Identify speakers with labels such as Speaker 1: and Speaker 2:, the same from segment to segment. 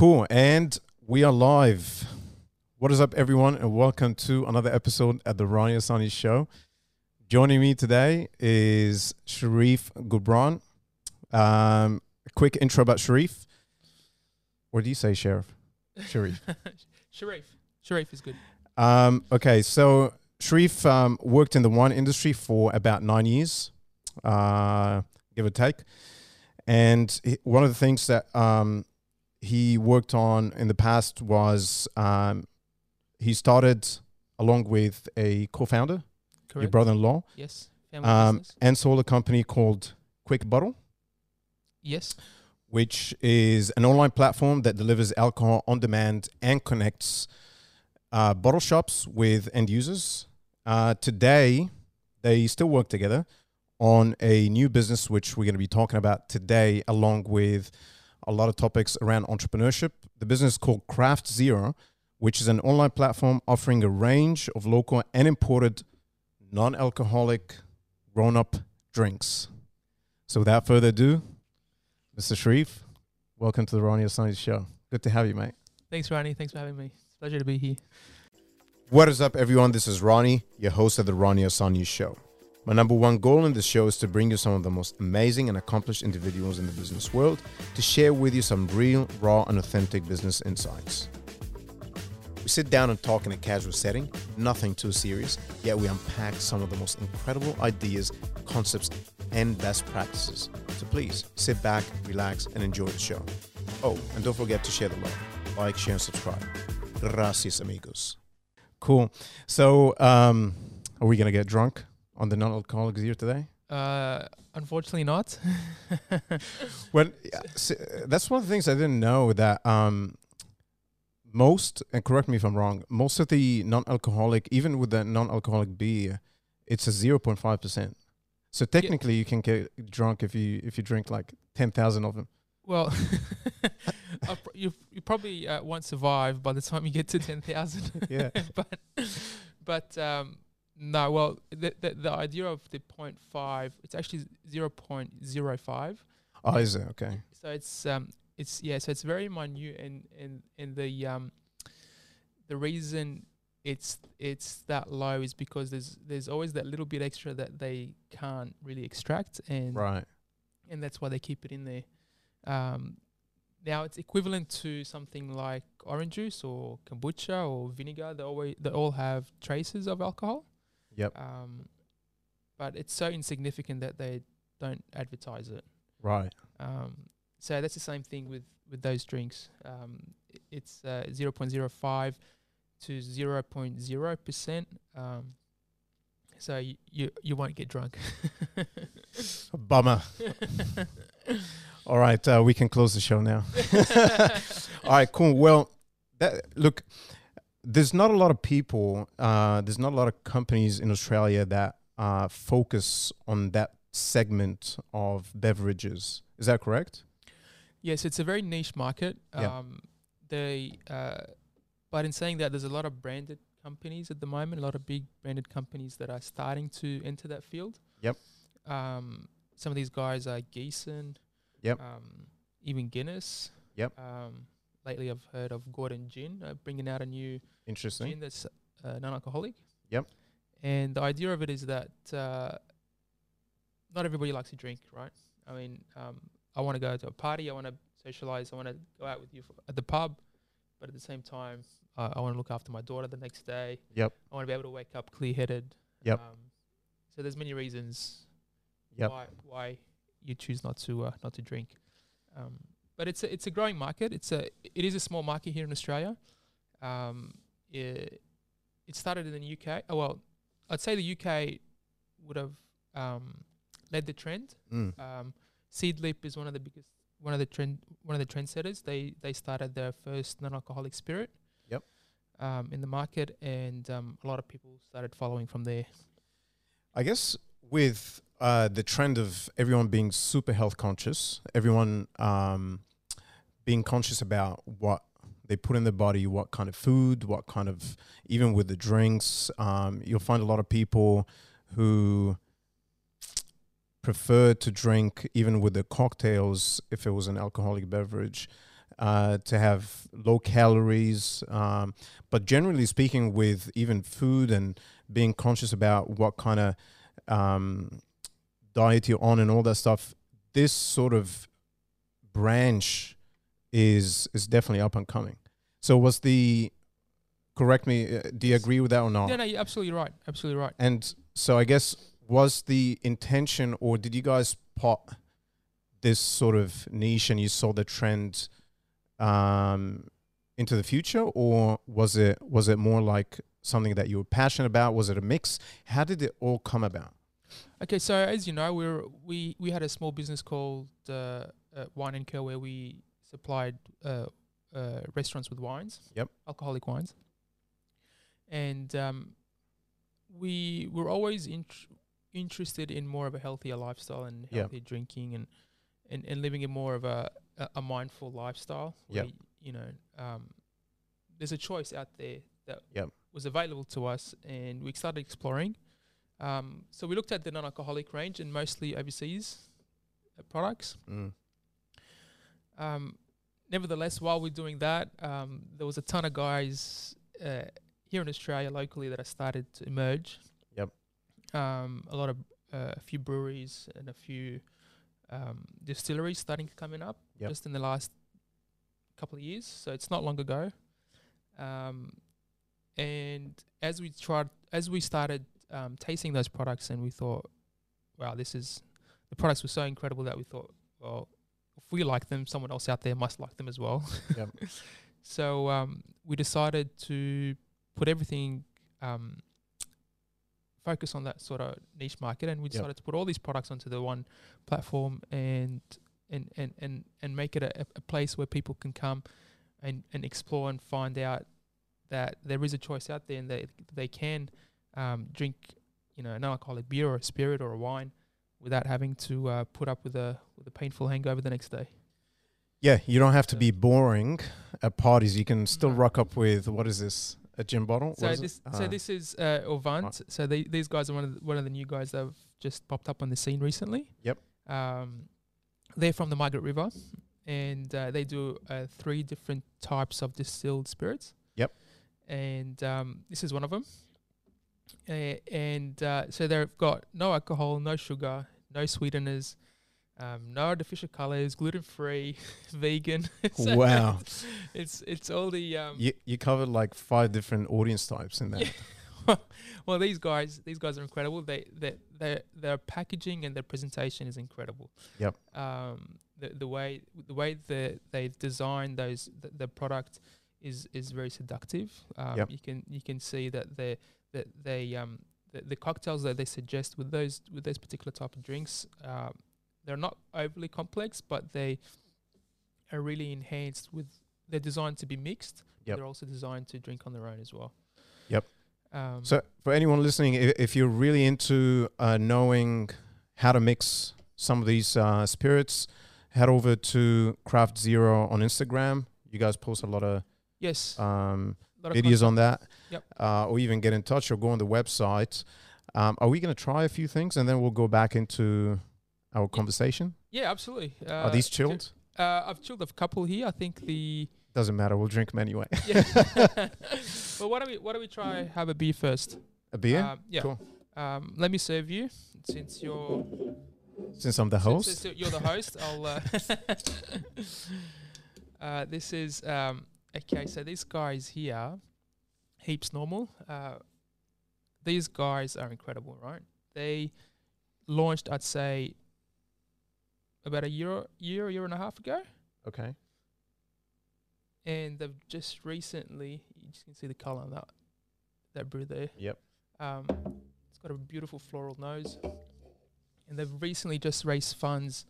Speaker 1: Cool. And we are live. What is up, everyone, and welcome to another episode at the Ronnie Asani Show. Joining me today is Sharif Goubran. Um, quick intro about Sharif. Or do you say Sheriff? Sharif.
Speaker 2: Sharif. Sharif is good.
Speaker 1: Um, okay, so Sharif um, worked in the wine industry for about nine years, uh, give or take. And one of the things that um, he worked on in the past was um, he started, along with a co founder, your brother in law,
Speaker 2: Yes.
Speaker 1: Um, and sold a company called Quick Bottle.
Speaker 2: Yes.
Speaker 1: which is an online platform that delivers alcohol on demand and connects uh, bottle shops with end users. Uh, today, they still work together on a new business, which we're going to be talking about today, along with a lot of topics around entrepreneurship. The business is called Craft Zero, which is an online platform offering a range of local and imported non alcoholic grown up drinks. So, without further ado, Mr. Sharif, welcome to the Ronnie Asani Show. Good to have you, mate.
Speaker 2: Thanks, Ronnie. Thanks for having me. It's a pleasure to be here.
Speaker 1: What is up, everyone? This is Ronnie, your host of the Ronnie Asani Show. My number one goal in this show is to bring you some of the most amazing and accomplished individuals in the business world to share with you some real, raw, and authentic business insights. We sit down and talk in a casual setting, nothing too serious, yet we unpack some of the most incredible ideas, concepts, and best practices. So please sit back, relax, and enjoy the show. Oh, and don't forget to share the love. Like, share, and subscribe. Gracias, amigos. Cool. So, um, are we gonna get drunk on the non-alcoholic beer today?
Speaker 2: Uh, unfortunately, not.
Speaker 1: Well, yeah, that's one of the things I didn't know that um, most, and correct me if I'm wrong, most of the non-alcoholic, even with the non-alcoholic beer, it's a zero point five percent. So technically, you can get drunk if you if you drink like ten thousand of them.
Speaker 2: well, pr- you you probably uh, won't survive by the time you get to ten thousand.
Speaker 1: Yeah.
Speaker 2: but but um, no. Well, the, the the idea of the point five, it's actually zero point zero five.
Speaker 1: Oh, is it okay?
Speaker 2: so it's um it's yeah so it's very minute and and and the um the reason it's it's that low is because there's there's always that little bit extra that they can't really extract and
Speaker 1: Right.
Speaker 2: and that's why they keep it in there um now it's equivalent to something like orange juice or kombucha or vinegar they always they all have traces of alcohol
Speaker 1: Yep.
Speaker 2: um but it's so insignificant that they don't advertise it
Speaker 1: Right.
Speaker 2: um, so that's the same thing with, with those drinks. Um, it's uh, 0.05 to 0.0 percent. Um, so you, you you won't get drunk.
Speaker 1: Bummer. All right, uh, we can close the show now. All right, cool. Well, that, look, there's not a lot of people, uh, there's not a lot of companies in Australia that uh, focus on that segment of beverages. Is that correct?
Speaker 2: yes, it's a very niche market.
Speaker 1: Yeah.
Speaker 2: Um, they, uh, but in saying that, there's a lot of branded companies at the moment. A lot of big branded companies that are starting to enter that field.
Speaker 1: Yep.
Speaker 2: Um, some of these guys are Gießen.
Speaker 1: Yep.
Speaker 2: Um, even Guinness.
Speaker 1: Yep.
Speaker 2: Um, lately, I've heard of Gordon Gin uh, bringing out a new
Speaker 1: Interesting.
Speaker 2: gin that's uh, non-alcoholic.
Speaker 1: Yep.
Speaker 2: And the idea of it is that uh, not everybody likes to drink, right? I mean, um, I want to go to a party, I want to socialize, I want to go out with you at the pub, but at the same time, uh, I want to look after my daughter the next day.
Speaker 1: Yep.
Speaker 2: I want to be able to wake up clear-headed.
Speaker 1: Yep.
Speaker 2: Um, so there's many reasons
Speaker 1: Yep.
Speaker 2: why why you choose not to uh, not to drink. Um, but it's a, it's a growing market. It's a it is a small market here in Australia. Um, it, it started in the UK. Oh well, I'd say the UK would have um, led the trend.
Speaker 1: Mm.
Speaker 2: Um, Seedlip is one of the biggest one of the trend one of the trendsetters. They they started their first non-alcoholic spirit.
Speaker 1: Yep.
Speaker 2: Um, in the market, and um, a lot of people started following from there.
Speaker 1: I guess with uh, the trend of everyone being super health conscious, everyone um, being conscious about what they put in their body, what kind of food, what kind of, even with the drinks, um, you'll find a lot of people who prefer to drink even with the cocktails if it was an alcoholic beverage uh, to have low calories. Um, but generally speaking, with even food and being conscious about what kind of um, diet you're on and all that stuff, this sort of branch is is definitely up and coming. So was the correct me? uh, Do you agree with that or not?
Speaker 2: Yeah, no, you're absolutely right. Absolutely right.
Speaker 1: And so I guess was the intention, or did you guys pot this sort of niche and you saw the trend um, into the future, or was it was it more like something that you were passionate about? Was it a mix? How did it all come about?
Speaker 2: Okay, so as you know, we're we we had a small business called uh, uh, Wine and Co, where we supplied uh, uh, restaurants with wines.
Speaker 1: Yep.
Speaker 2: Alcoholic wines. And um, we were always int- interested in more of a healthier lifestyle and
Speaker 1: Yep.
Speaker 2: healthier drinking and, and and living in more of a a, a mindful lifestyle.
Speaker 1: Yep.
Speaker 2: where, You know, um, there's a choice out there that
Speaker 1: Yep.
Speaker 2: was available to us, and we started exploring. Um, so we looked at the non-alcoholic range and mostly overseas uh, products.
Speaker 1: Mm.
Speaker 2: Um, nevertheless, while we're doing that, um, there was a ton of guys uh, here in Australia locally that have started to emerge.
Speaker 1: Yep.
Speaker 2: Um, a lot of uh, a few breweries and a few um, distilleries starting to coming up
Speaker 1: Yep.
Speaker 2: just in the last couple of years. So it's not long ago. Um, and as we tried, as we started um, tasting those products, and we thought, wow, this is the products were so incredible that we thought, well, if we like them, someone else out there must like them as well.
Speaker 1: Yep.
Speaker 2: so um, we decided to put everything, um, focus on that sort of niche market, and we
Speaker 1: Yep.
Speaker 2: decided to put all these products onto the one platform and and and and, and make it a, a place where people can come and, and explore and find out that there is a choice out there and they they can um, drink you know an alcoholic beer or a spirit or a wine without having to uh, put up with a with a painful hangover the next day.
Speaker 1: Yeah, you don't have to be boring at parties. You can still
Speaker 2: No.
Speaker 1: rock up with what is this? A gin bottle?
Speaker 2: So
Speaker 1: What is it?
Speaker 2: this so
Speaker 1: Uh,
Speaker 2: this is uh, Ovant. So they, these guys are one of the, one of the new guys that have just popped up on the scene recently.
Speaker 1: Yep.
Speaker 2: Um, they're from the Margaret River, and uh, they do uh, three different types of distilled spirits.
Speaker 1: Yep.
Speaker 2: And um, this is one of them. Uh, and uh, so they've got no alcohol, no sugar, no sweeteners, um, no artificial colors, gluten free, vegan. So
Speaker 1: Wow.
Speaker 2: It's it's all the um,
Speaker 1: you you covered like five different audience types in there.
Speaker 2: Yeah. well, these guys, these guys are incredible. They, they, their, their packaging and their presentation is incredible.
Speaker 1: Yep.
Speaker 2: Um, the, the way, the way the they've designed those, the, the product is, is very seductive. Um,
Speaker 1: Yep.
Speaker 2: You can, you can see that they, that they, um, the, the cocktails that they suggest with those, with those particular type of drinks, um, they're not overly complex, but they are really enhanced with. They're designed to be mixed.
Speaker 1: Yep.
Speaker 2: They're also designed to drink on their own as well.
Speaker 1: Yep.
Speaker 2: Um,
Speaker 1: So for anyone listening, if, if you're really into uh, knowing how to mix some of these uh, spirits, head over to Craft Zero on Instagram. You guys post a lot of
Speaker 2: yes,
Speaker 1: um, videos on that,
Speaker 2: Yep.
Speaker 1: uh, or even get in touch or go on the website. Um, are we going to try a few things and then we'll go back into our conversation?
Speaker 2: Yeah, absolutely. Uh,
Speaker 1: are these chilled?
Speaker 2: Uh, I've chilled a couple here. I think the
Speaker 1: Doesn't matter. We'll drink them anyway.
Speaker 2: yeah. well, why don't we why don't we try have a beer first?
Speaker 1: a beer?
Speaker 2: Um, yeah.
Speaker 1: Cool.
Speaker 2: Um, let me serve you since you're
Speaker 1: Since I'm the
Speaker 2: since-
Speaker 1: host.
Speaker 2: Since you're the host, I'll. Uh, uh, this is um, okay. So these guys here, heaps normal. Uh, these guys are incredible, right? They launched, I'd say, about a year, year, year and a half ago,
Speaker 1: okay.
Speaker 2: and they've just recently. You just can see the color on that that brew there.
Speaker 1: Yep.
Speaker 2: Um, it's got a beautiful floral nose, and they've recently just raised funds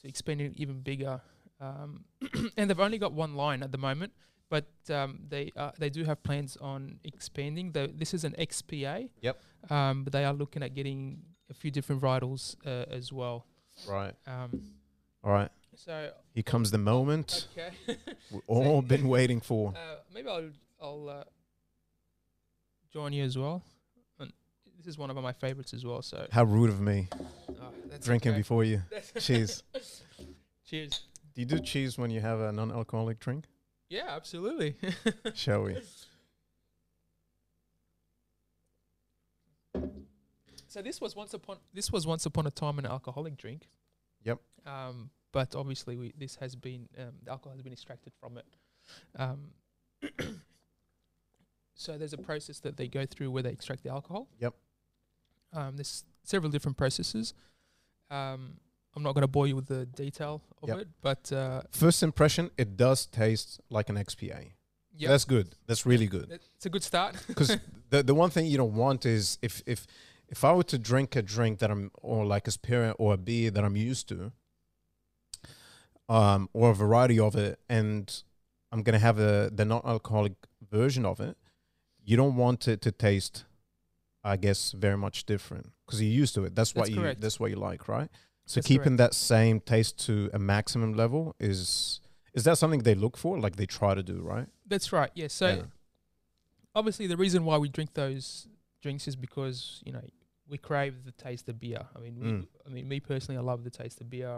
Speaker 2: to expand it even bigger. Um, and they've only got one line at the moment, but um, they uh, they do have plans on expanding. The, this is an XPA.
Speaker 1: Yep.
Speaker 2: Um, but they are looking at getting a few different varietals uh, as well.
Speaker 1: Right.
Speaker 2: Um,
Speaker 1: All right.
Speaker 2: so
Speaker 1: Here comes the moment
Speaker 2: okay.
Speaker 1: we've all been waiting for.
Speaker 2: Uh, maybe I'll I'll uh, join you as well. And this is one of my favorites as well. So
Speaker 1: How rude of me
Speaker 2: oh,
Speaker 1: drinking
Speaker 2: okay.
Speaker 1: before you. Cheers.
Speaker 2: Cheers.
Speaker 1: Do you do cheese when you have a non-alcoholic drink?
Speaker 2: Yeah, absolutely.
Speaker 1: Shall we?
Speaker 2: so this was once upon this was once upon a time an alcoholic drink.
Speaker 1: Yep.
Speaker 2: Um, but obviously we this has been um, the alcohol has been extracted from it. Um, so there's a process that they go through where they extract the alcohol.
Speaker 1: Yep.
Speaker 2: Um, there's several different processes. Um, I'm not going to bore you with the detail of
Speaker 1: Yep.
Speaker 2: it, but uh,
Speaker 1: First impression, it does taste like an XPA.
Speaker 2: yeah,
Speaker 1: That's good. That's really good.
Speaker 2: it's a good start.
Speaker 1: Because the the one thing you don't want is if if if I were to drink a drink that I'm or like a spirit or a beer that I'm used to, um, or a variety of it, and I'm gonna have a the non-alcoholic version of it, you don't want it to taste, I guess, very much different because you're used to it. That's, what
Speaker 2: That's
Speaker 1: you
Speaker 2: correct.
Speaker 1: that's what you like, right? So
Speaker 2: That's
Speaker 1: keeping that same taste to a maximum level is is that something they look for? Like they try to do, right?
Speaker 2: That's right. Yeah. So
Speaker 1: Yeah.
Speaker 2: obviously the reason why we drink those drinks is because you know we crave the taste of beer. I mean, we,
Speaker 1: Mm.
Speaker 2: I mean, me personally, I love the taste of beer.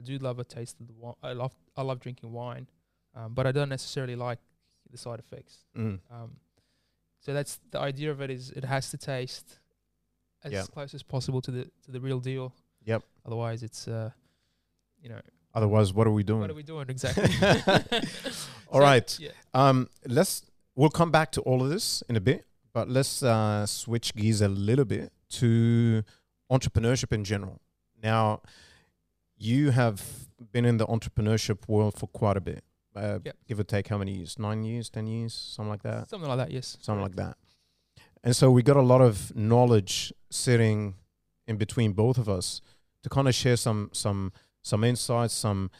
Speaker 2: I do love a taste of the wine. I love I love drinking wine, um, but I don't necessarily like the side effects.
Speaker 1: Mm.
Speaker 2: Um, so that's the idea of it is it has to taste as
Speaker 1: Yeah.
Speaker 2: close as possible to the to the real deal.
Speaker 1: Yep.
Speaker 2: Otherwise, it's uh, you know,
Speaker 1: Otherwise, what are we doing?
Speaker 2: what are we doing exactly?
Speaker 1: All
Speaker 2: So,
Speaker 1: right.
Speaker 2: Yeah.
Speaker 1: Um, let's we'll come back to all of this in a bit, but let's uh, switch gears a little bit to entrepreneurship in general. Now, you have been in the entrepreneurship world for quite a bit. Uh,
Speaker 2: Yep.
Speaker 1: Give or take, how many years? Nine years, ten years, something like that.
Speaker 2: Something like that. Yes.
Speaker 1: Something like that. And so we got a lot of knowledge sitting in between both of us to kind of share some some some insights, some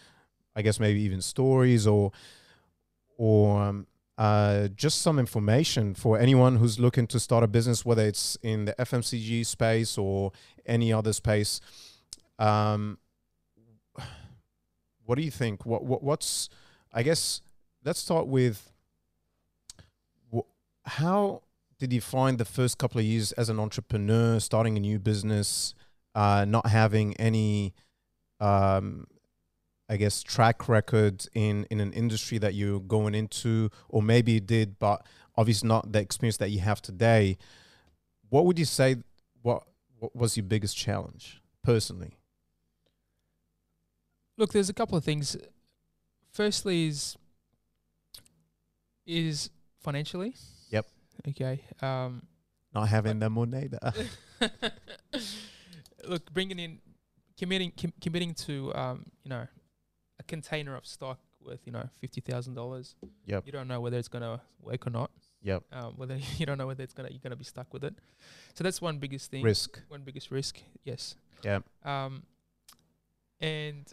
Speaker 1: I guess maybe even stories or or um, uh, just some information for anyone who's looking to start a business, whether it's in the FMCG space or any other space. Um, what do you think? What, what what's I guess let's start with how did you find the first couple of years as an entrepreneur, starting a new business, uh, not having any, um, I guess, track record in in an industry that you're going into, or maybe you did, but obviously not the experience that you have today. What would you say? What what was your biggest challenge personally?
Speaker 2: Look, there's a couple of things. Firstly, is is financially.
Speaker 1: Yep.
Speaker 2: Okay. Um,
Speaker 1: Not having the money.
Speaker 2: look, bringing in, committing, com- committing to, um, you know, a container of stock worth, you know, fifty thousand dollars.
Speaker 1: Yep.
Speaker 2: You don't know whether it's gonna work or not.
Speaker 1: Yep.
Speaker 2: Um, whether you don't know whether it's gonna you're gonna be stuck with it. So that's one biggest thing.
Speaker 1: Risk.
Speaker 2: One biggest risk. Yes.
Speaker 1: Yeah.
Speaker 2: Um, and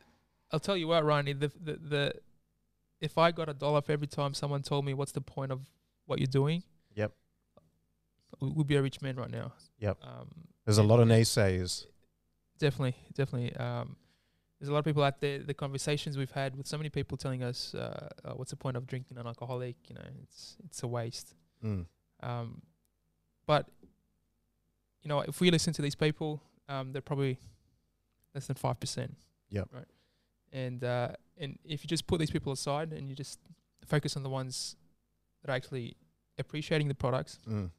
Speaker 2: I'll tell you what, Ronnie, the the the if I got a dollar for every time someone told me what's the point of what you're doing,
Speaker 1: Yep.
Speaker 2: we would be a rich man right now.
Speaker 1: Yep.
Speaker 2: Um,
Speaker 1: There's a lot of naysayers.
Speaker 2: Definitely, definitely. Um, there's a lot of people out there. The conversations we've had with so many people telling us, uh, uh, "What's the point of drinking an alcoholic? You know, it's it's a waste."
Speaker 1: Mm.
Speaker 2: Um, but you know, if we listen to these people, um, they're probably less than five percent.
Speaker 1: Yep.
Speaker 2: Right. And uh, and if you just put these people aside and you just focus on the ones that are actually appreciating the products,
Speaker 1: Mm.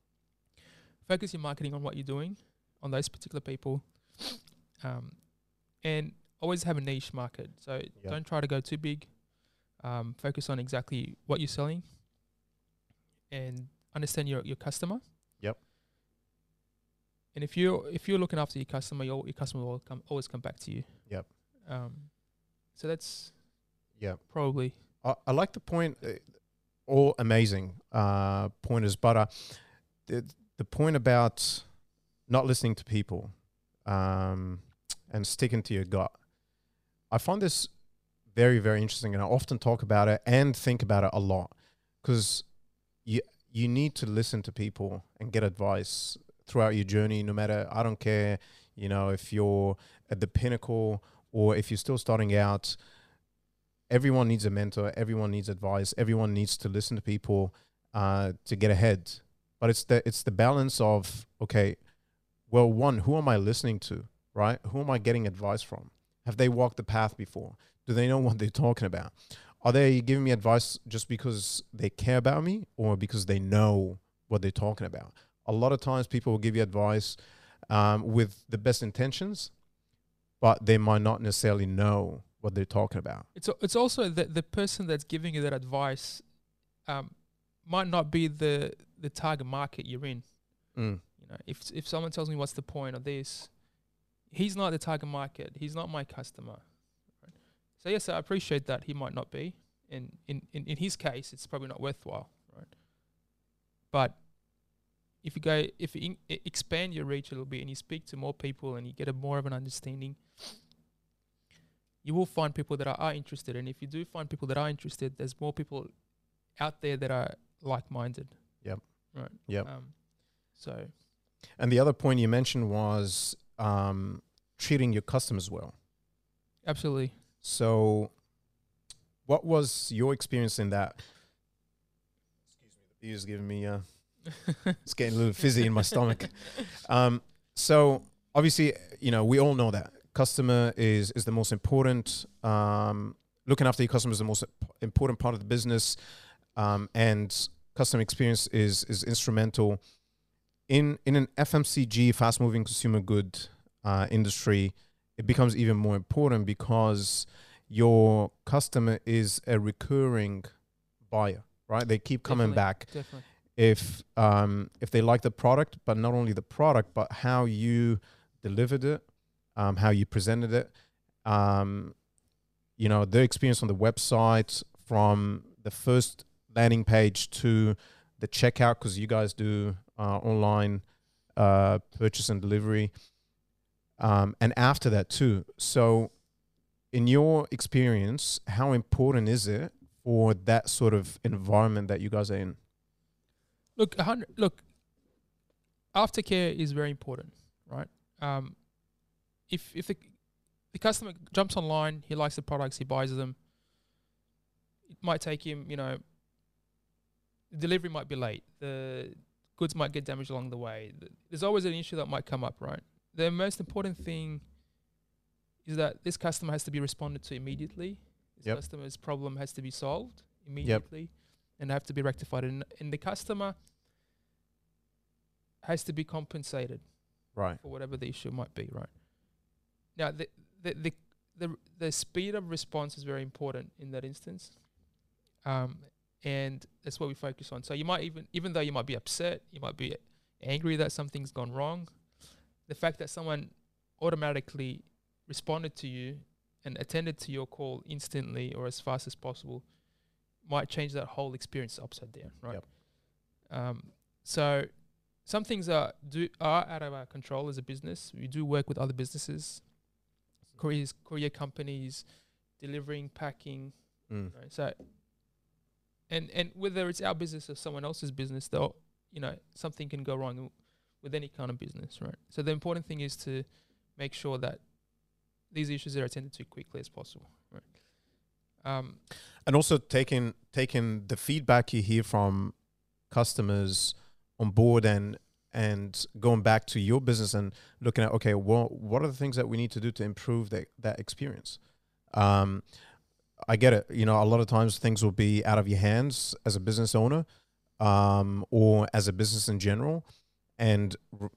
Speaker 2: focus your marketing on what you're doing on those particular people, um, and always have a niche market. So
Speaker 1: Yeah.
Speaker 2: don't try to go too big. Um, focus on exactly what you're selling, and understand your your customer.
Speaker 1: Yep.
Speaker 2: And if you if you're looking after your customer, your your customer will come always come back to you.
Speaker 1: Yep.
Speaker 2: Um, so that's
Speaker 1: Yeah.
Speaker 2: probably
Speaker 1: I, I like the point. Uh, all amazing uh, pointers, but uh, the the point about not listening to people um, and sticking to your gut. I find this very very interesting, and I often talk about it and think about it a lot because you you need to listen to people and get advice throughout your journey. No matter I don't care, you know, if you're at the pinnacle or if you're still starting out everyone needs a mentor everyone needs advice everyone needs to listen to people uh, to get ahead but it's the it's the balance of okay well one who am i listening to right who am i getting advice from Have they walked the path before? Do they know what they're talking about? Are they giving me advice just because they care about me or because they know what they're talking about? A lot of times people will give you advice um, with the best intentions, but they might not necessarily know what they're talking about.
Speaker 2: It's it's also that the person that's giving you that advice um, might not be the the target market you're in.
Speaker 1: Mm.
Speaker 2: You know, if if someone tells me what's the point of this, he's not the target market. He's not my customer. Right? So yes, I appreciate that he might not be. In, in in in his case, it's probably not worthwhile, right? But if you go, if you in, expand your reach a little bit and you speak to more people and you get a more of an understanding, you will find people that are, are interested. And if you do find people that are interested, there's more people out there that are like-minded.
Speaker 1: Yep.
Speaker 2: Right.
Speaker 1: Yep.
Speaker 2: Um, so
Speaker 1: And the other point you mentioned was um, treating your customers well.
Speaker 2: absolutely.
Speaker 1: So, what was your experience in that? Excuse me, the beer is giving me uh, it's getting a little fizzy in my stomach. Um, so obviously, you know, we all know that customer is is the most important. Um, looking after your customer is the most important part of the business, um, and customer experience is is instrumental in in an FMCG, fast moving consumer good uh, industry. It becomes even more important because your customer is a recurring buyer, right? They keep coming
Speaker 2: Definitely.
Speaker 1: back
Speaker 2: Definitely.
Speaker 1: if um, if they like the product, but not only the product, but how you delivered it, um, how you presented it, um, you know, their experience on the website from the first landing page to the checkout, because you guys do uh, online uh, purchase and delivery, um, and after that too. So, in your experience, how important is it for that sort of environment that you guys are in?
Speaker 2: Look, look, aftercare is very important, right? Um, if if the the customer jumps online, he likes the products, he buys them. It might take him, you know, delivery might be late, the goods might get damaged along the way. There's always an issue that might come up, right? The most important thing is that this customer has to be responded to immediately. This
Speaker 1: Yep.
Speaker 2: customer's problem has to be solved immediately and have to be rectified. And, and the customer has to be compensated
Speaker 1: Right.
Speaker 2: for whatever the issue might be, right? Now, the the the the, the speed of response is very important in that instance, um, and that's what we focus on. So you might even even though you might be upset, you might be angry that something's gone wrong, the fact that someone automatically responded to you and attended to your call instantly or as fast as possible might change that whole experience upside down, right?
Speaker 1: Yep.
Speaker 2: Um, so some things are do are out of our control as a business. We do work with other businesses, couriers, courier companies, delivering, packing.
Speaker 1: Mm.
Speaker 2: Right? So, and and whether it's our business or someone else's business, though, you know, something can go wrong with any kind of business, right? So the important thing is to make sure that these issues are attended to quickly as possible, right? Um,
Speaker 1: And also taking taking the feedback you hear from customers on board and and going back to your business and looking at okay, well, what are the things that we need to do to improve that that experience? Um, I get it. You know, a lot of times things will be out of your hands as a business owner, um, or as a business in general, and re-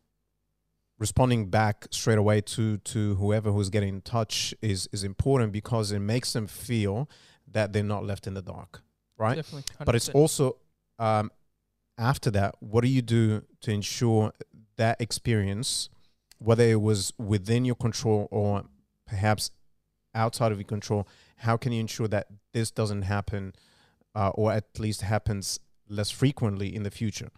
Speaker 1: responding back straight away to to whoever who's getting in touch is is important because it makes them feel that they're not left in the dark, right?
Speaker 2: definitely.
Speaker 1: But it's also um, after that, what do you do to ensure that experience, whether it was within your control or perhaps outside of your control, how can you ensure that this doesn't happen, uh, or at least happens less frequently in the future?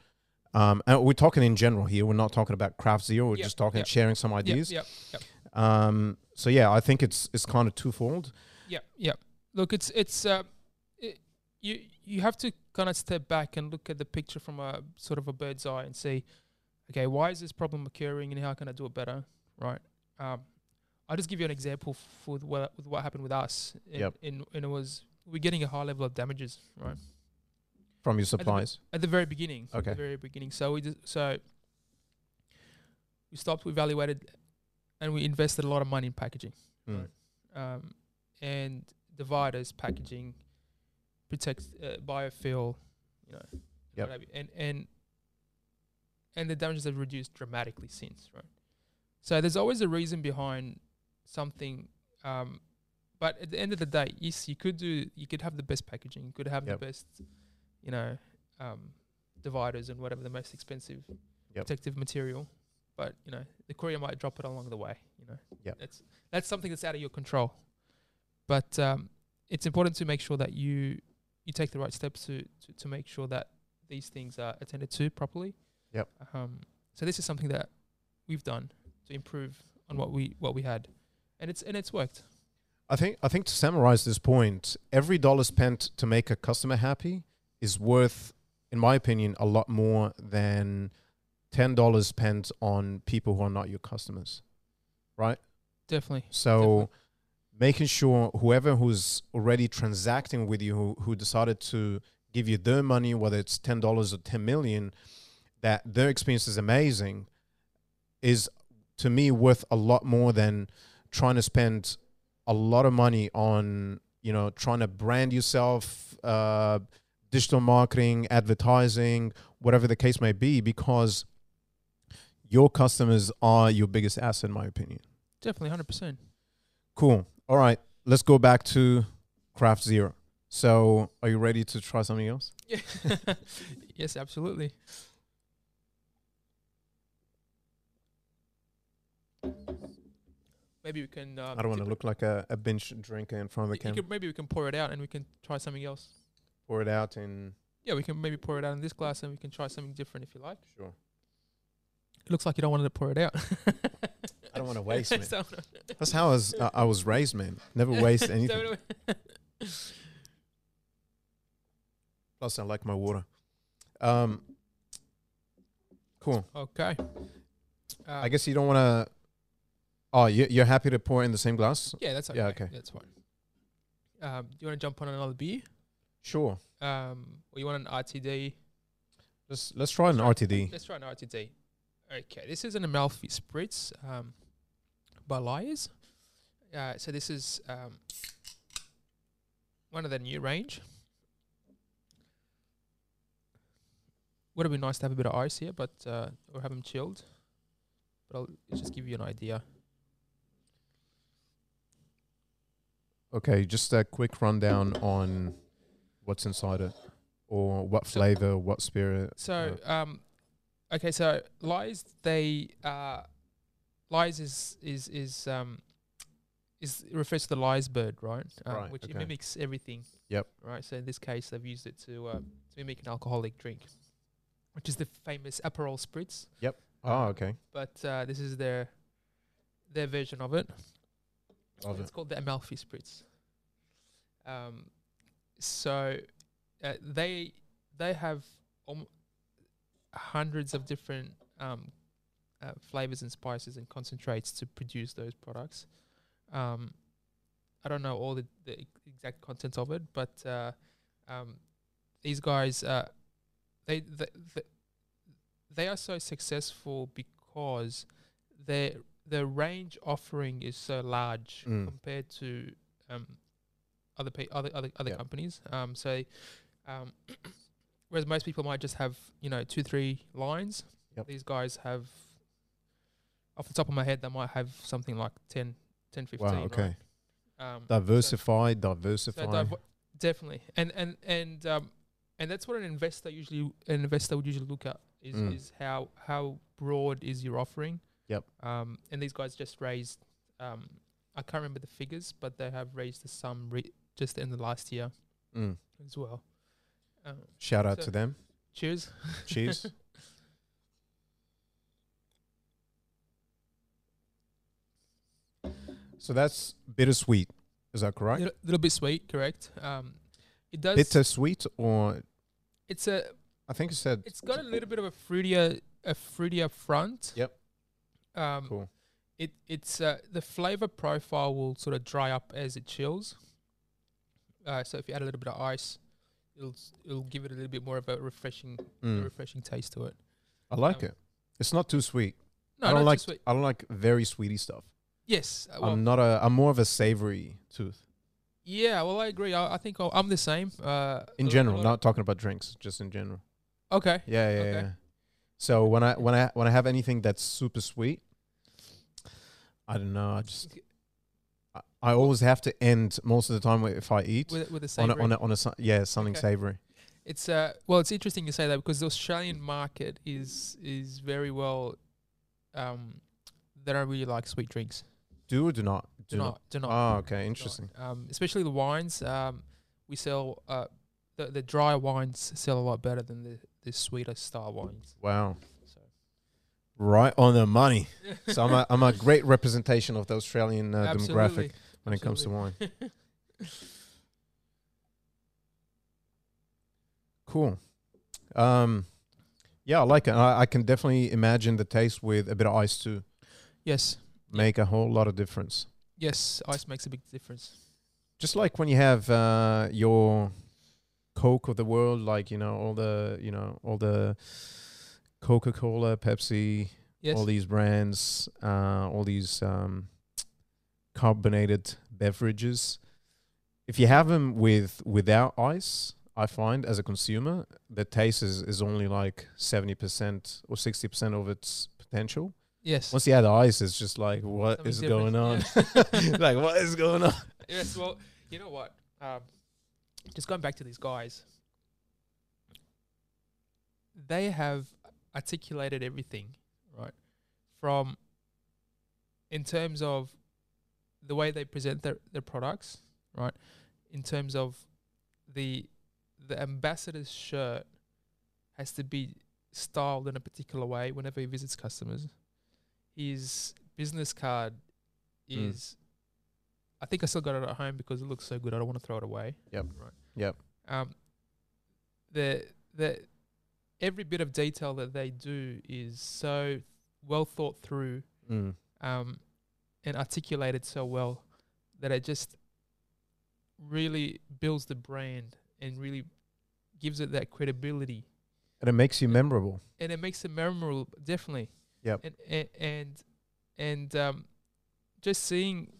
Speaker 1: Um, and we're talking in general here. We're not talking about craft zero. We're
Speaker 2: Yep,
Speaker 1: just talking
Speaker 2: yep.
Speaker 1: sharing some ideas.
Speaker 2: Yep, yep,
Speaker 1: Um, so yeah, I think it's it's kind of twofold.
Speaker 2: Yeah, yep. Look, it's it's uh, it, you you have to kind of step back and look at the picture from a sort of a bird's eye and see, okay, why is this problem occurring and how can I do it better, right? Um, I'll just give you an example for what with what happened with us. In,
Speaker 1: Yep.
Speaker 2: in and it was we're getting a high level of damages, right?
Speaker 1: From your supplies.
Speaker 2: At the very beginning.
Speaker 1: Okay.
Speaker 2: At the very beginning. So we just, so we stopped, we evaluated, and we invested a lot of money in packaging.
Speaker 1: Mm.
Speaker 2: Right. um, and dividers, packaging, protect uh, biofuel, you know,
Speaker 1: Yep.
Speaker 2: what have you. and and and the damages have reduced dramatically since, right? So there's always a reason behind something, um, but at the end of the day, yes, you could do, you could have the best packaging, you could have
Speaker 1: Yep.
Speaker 2: the best, you know, um, dividers and whatever the most expensive
Speaker 1: Yep.
Speaker 2: protective material, but you know, the courier might drop it along the way. You know, that's that's something that's out of your control. But um, it's important to make sure that you you take the right steps to, to, to make sure that these things are attended to properly.
Speaker 1: Yep.
Speaker 2: Um, so this is something that we've done to improve on what we what we had, and it's and it's worked.
Speaker 1: I think I think to summarize this point, every dollar spent to make a customer happy is worth, in my opinion, a lot more than ten dollars spent on people who are not your customers. Right?
Speaker 2: Definitely.
Speaker 1: So
Speaker 2: Definitely.
Speaker 1: making sure whoever who's already transacting with you who, who decided to give you their money, whether it's ten dollars or ten million, that their experience is amazing is to me worth a lot more than trying to spend a lot of money on you know trying to brand yourself uh, digital marketing advertising whatever the case may be because your customers are your biggest asset in my opinion
Speaker 2: Definitely, hundred percent.
Speaker 1: Cool. All right. Let's go back to Craft Zero. So, are you ready to try something else?
Speaker 2: Yeah. yes, absolutely. Maybe we can. Uh,
Speaker 1: I don't want to look like a, a binge drinker in front of the camera.
Speaker 2: maybe we can pour it out and we can try something else.
Speaker 1: Pour it out in.
Speaker 2: Yeah, we can maybe pour it out in this glass and we can try something different if you like.
Speaker 1: Sure.
Speaker 2: It looks like you don't want to pour it out.
Speaker 1: I don't want to waste, man. That's how I was, uh, I was raised, man. Never waste anything. Plus, I like my water. Um, cool.
Speaker 2: okay. Uh,
Speaker 1: I guess you don't want to. Oh, you, you're happy to pour in the same glass?
Speaker 2: Yeah, that's okay.
Speaker 1: Yeah, okay.
Speaker 2: That's fine. Um, do you want to jump on another beer?
Speaker 1: Sure.
Speaker 2: Um, or you want an RTD?
Speaker 1: Let's let's try an RTD.
Speaker 2: Let's try an RTD. Okay, this is an Amalfi Spritz um, by Lyre's. Uh, so this is um, one of the new range. Would have been nice to have a bit of ice here, but uh, or have them chilled. But I'll just give you an idea.
Speaker 1: Okay, just a quick rundown on what's inside it, or what
Speaker 2: So-
Speaker 1: flavor, what spirit.
Speaker 2: So, um, okay, so Lyre's they uh, Lyre's is is is um is refers to the lyre bird, right? Um,
Speaker 1: Right,
Speaker 2: Which it mimics everything.
Speaker 1: Yep.
Speaker 2: Right. So in this case, they've used it to uh, to mimic an alcoholic drink, which is the famous Aperol spritz. Yep.
Speaker 1: Oh,
Speaker 2: Uh,
Speaker 1: okay.
Speaker 2: But uh, this is their their version of it.
Speaker 1: Love
Speaker 2: it's
Speaker 1: it.
Speaker 2: called the Amalfi Spritz. Um, so uh, they they have um, hundreds of different um, uh, flavors and spices and concentrates to produce those products. Um, I don't know all the, the exact contents of it, but uh, um, these guys uh, they, they they they are so successful because their their range offering is so large
Speaker 1: Mm.
Speaker 2: compared to um, other pe- other other other companies. Um, so, um, whereas most people might just have you know two three lines,
Speaker 1: Yep.
Speaker 2: these guys have. Off the top of my head, they might have something like 10, 10 15.
Speaker 1: Wow. Okay.
Speaker 2: Right? Um,
Speaker 1: Diversify,
Speaker 2: so
Speaker 1: diversify.
Speaker 2: div- definitely, and and and um, and that's what an investor usually an investor would usually look at is
Speaker 1: Mm.
Speaker 2: is how how broad is your offering.
Speaker 1: Yep.
Speaker 2: Um, and these guys just raised. Um, I can't remember the figures, but they have raised the sum re- just in the last year
Speaker 1: Mm.
Speaker 2: as well. Um,
Speaker 1: Shout out
Speaker 2: So-
Speaker 1: to them.
Speaker 2: cheers.
Speaker 1: Cheers. so that's bittersweet. Is that correct?
Speaker 2: little, little bit sweet, correct? Um, it does.
Speaker 1: Bittersweet, or
Speaker 2: It's a.
Speaker 1: I think you said.
Speaker 2: It's got a little bit of a fruitier, a fruitier front.
Speaker 1: Yep.
Speaker 2: Um,
Speaker 1: cool.
Speaker 2: it it's uh, the flavor profile will sort of dry up as it chills. Uh, so if you add a little bit of ice, it'll it'll give it a little bit more of a refreshing
Speaker 1: Mm.
Speaker 2: refreshing taste to it.
Speaker 1: I like
Speaker 2: um,
Speaker 1: it. It's not too sweet.
Speaker 2: No,
Speaker 1: I don't
Speaker 2: not
Speaker 1: like.
Speaker 2: too sweet.
Speaker 1: I don't like very sweety stuff.
Speaker 2: Yes. uh, well,
Speaker 1: I'm not a. I'm more of a savory tooth
Speaker 2: yeah. Well, I agree. I, I think I'll, I'm the same. Uh,
Speaker 1: in general. Not talking about drinks, just in general.
Speaker 2: Okay.
Speaker 1: Yeah, yeah,
Speaker 2: Okay.
Speaker 1: yeah. So when I when I when I have anything that's super sweet, I don't know. I just I, always have to end most of the time if I eat
Speaker 2: With with the
Speaker 1: on a, on a, on a yeah something
Speaker 2: Okay.
Speaker 1: savory.
Speaker 2: It's uh well, it's interesting you say that because the Australian market is is very well. Um, they don't really like sweet drinks.
Speaker 1: Do or do not?
Speaker 2: Do, not, do not.
Speaker 1: Oh, okay, interesting.
Speaker 2: Um, especially the wines. Um, we sell uh the the dry wines sell a lot better than the the sweeter style wines.
Speaker 1: Wow,
Speaker 2: So
Speaker 1: right on the money. so I'm a I'm a great representation of the Australian uh, demographic. When it comes to wine. Cool. Um, yeah, I like it. I, I can definitely imagine the taste with a bit of ice too.
Speaker 2: Yes.
Speaker 1: Make a whole lot of difference.
Speaker 2: Yes, ice makes a big difference.
Speaker 1: Just like when you have uh, your Coke of the world, like you know all the you know all the Coca Cola, Pepsi,
Speaker 2: Yes.
Speaker 1: all these brands, uh, all these um, carbonated beverages. If you have them with without ice, I find as a consumer, the taste is, is only like seventy percent or sixty percent of its potential.
Speaker 2: yes.
Speaker 1: Once you add ice, it's just like what
Speaker 2: Something
Speaker 1: is going on?
Speaker 2: yeah.
Speaker 1: like what is going on?
Speaker 2: yes. Well, you know what? Um, just going back to these guys, they have articulated everything, right? From in terms of the way they present their, their products, right? In terms of the the ambassador's shirt has to be styled in a particular way whenever he visits customers. His business card
Speaker 1: Mm.
Speaker 2: is I think I still got it at home because it looks so good. I don't want to throw it away.
Speaker 1: Yep.
Speaker 2: Right.
Speaker 1: Yep.
Speaker 2: Um, the the every bit of detail that they do is so well thought through,
Speaker 1: Mm.
Speaker 2: um, and articulated so well that it just really builds the brand and really gives it that credibility,
Speaker 1: And it makes you memorable.
Speaker 2: and it makes it memorable. Definitely.
Speaker 1: Yep.
Speaker 2: And and and, and um, just seeing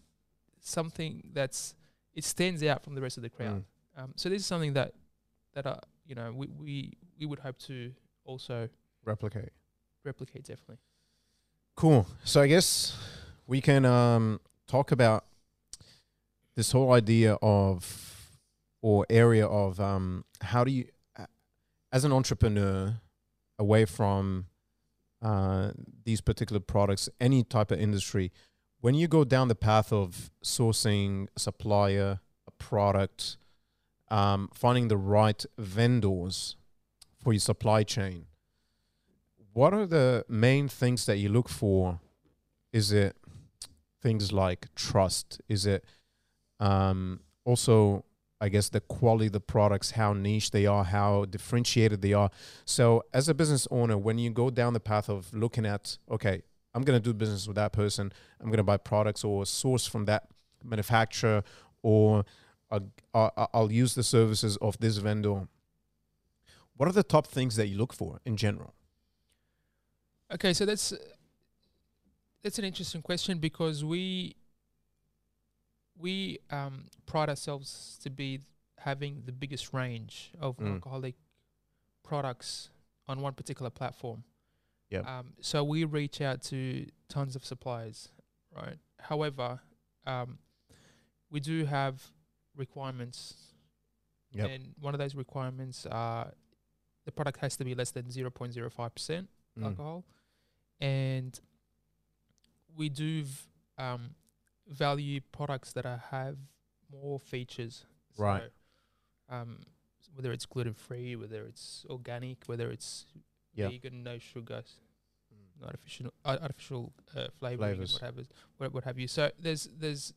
Speaker 2: something that's it stands out from the rest of the crowd.
Speaker 1: Mm.
Speaker 2: Um, so this is something that that uh, you know we, we we would hope to also
Speaker 1: Replicate.
Speaker 2: replicate definitely.
Speaker 1: Cool. So I guess we can um, talk about this whole idea of or area of um, how do you, as an entrepreneur, away from uh, these particular products, any type of industry, when you go down the path of sourcing a supplier, a product, um, finding the right vendors for your supply chain, what are the main things that you look for? Is it things like trust? Is it um, also, I guess, the quality of the products, how niche they are, how differentiated they are? So, as a business owner, when you go down the path of looking at, okay, I'm going to do business with that person, I'm going to buy products or source from that manufacturer, or I'll, I'll I'll use the services of this vendor. What are the top things that you look for in general?
Speaker 2: Okay, so that's that's an interesting question because we we um, pride ourselves to be having the biggest range of
Speaker 1: Mm.
Speaker 2: alcoholic products on one particular platform.
Speaker 1: Yep.
Speaker 2: Um, so we reach out to tons of suppliers, right? However, um, we do have requirements,
Speaker 1: Yep.
Speaker 2: and one of those requirements are the product has to be less than zero point zero five percent
Speaker 1: Mm.
Speaker 2: alcohol, and we do v- um, value products that are, have more features.
Speaker 1: Right.
Speaker 2: So, um, whether it's gluten free, whether it's organic, whether it's
Speaker 1: Yeah.
Speaker 2: vegan, no sugars, no artificial uh, artificial uh, flavoring,
Speaker 1: Flavors.
Speaker 2: what have, what, what have you. So there's there's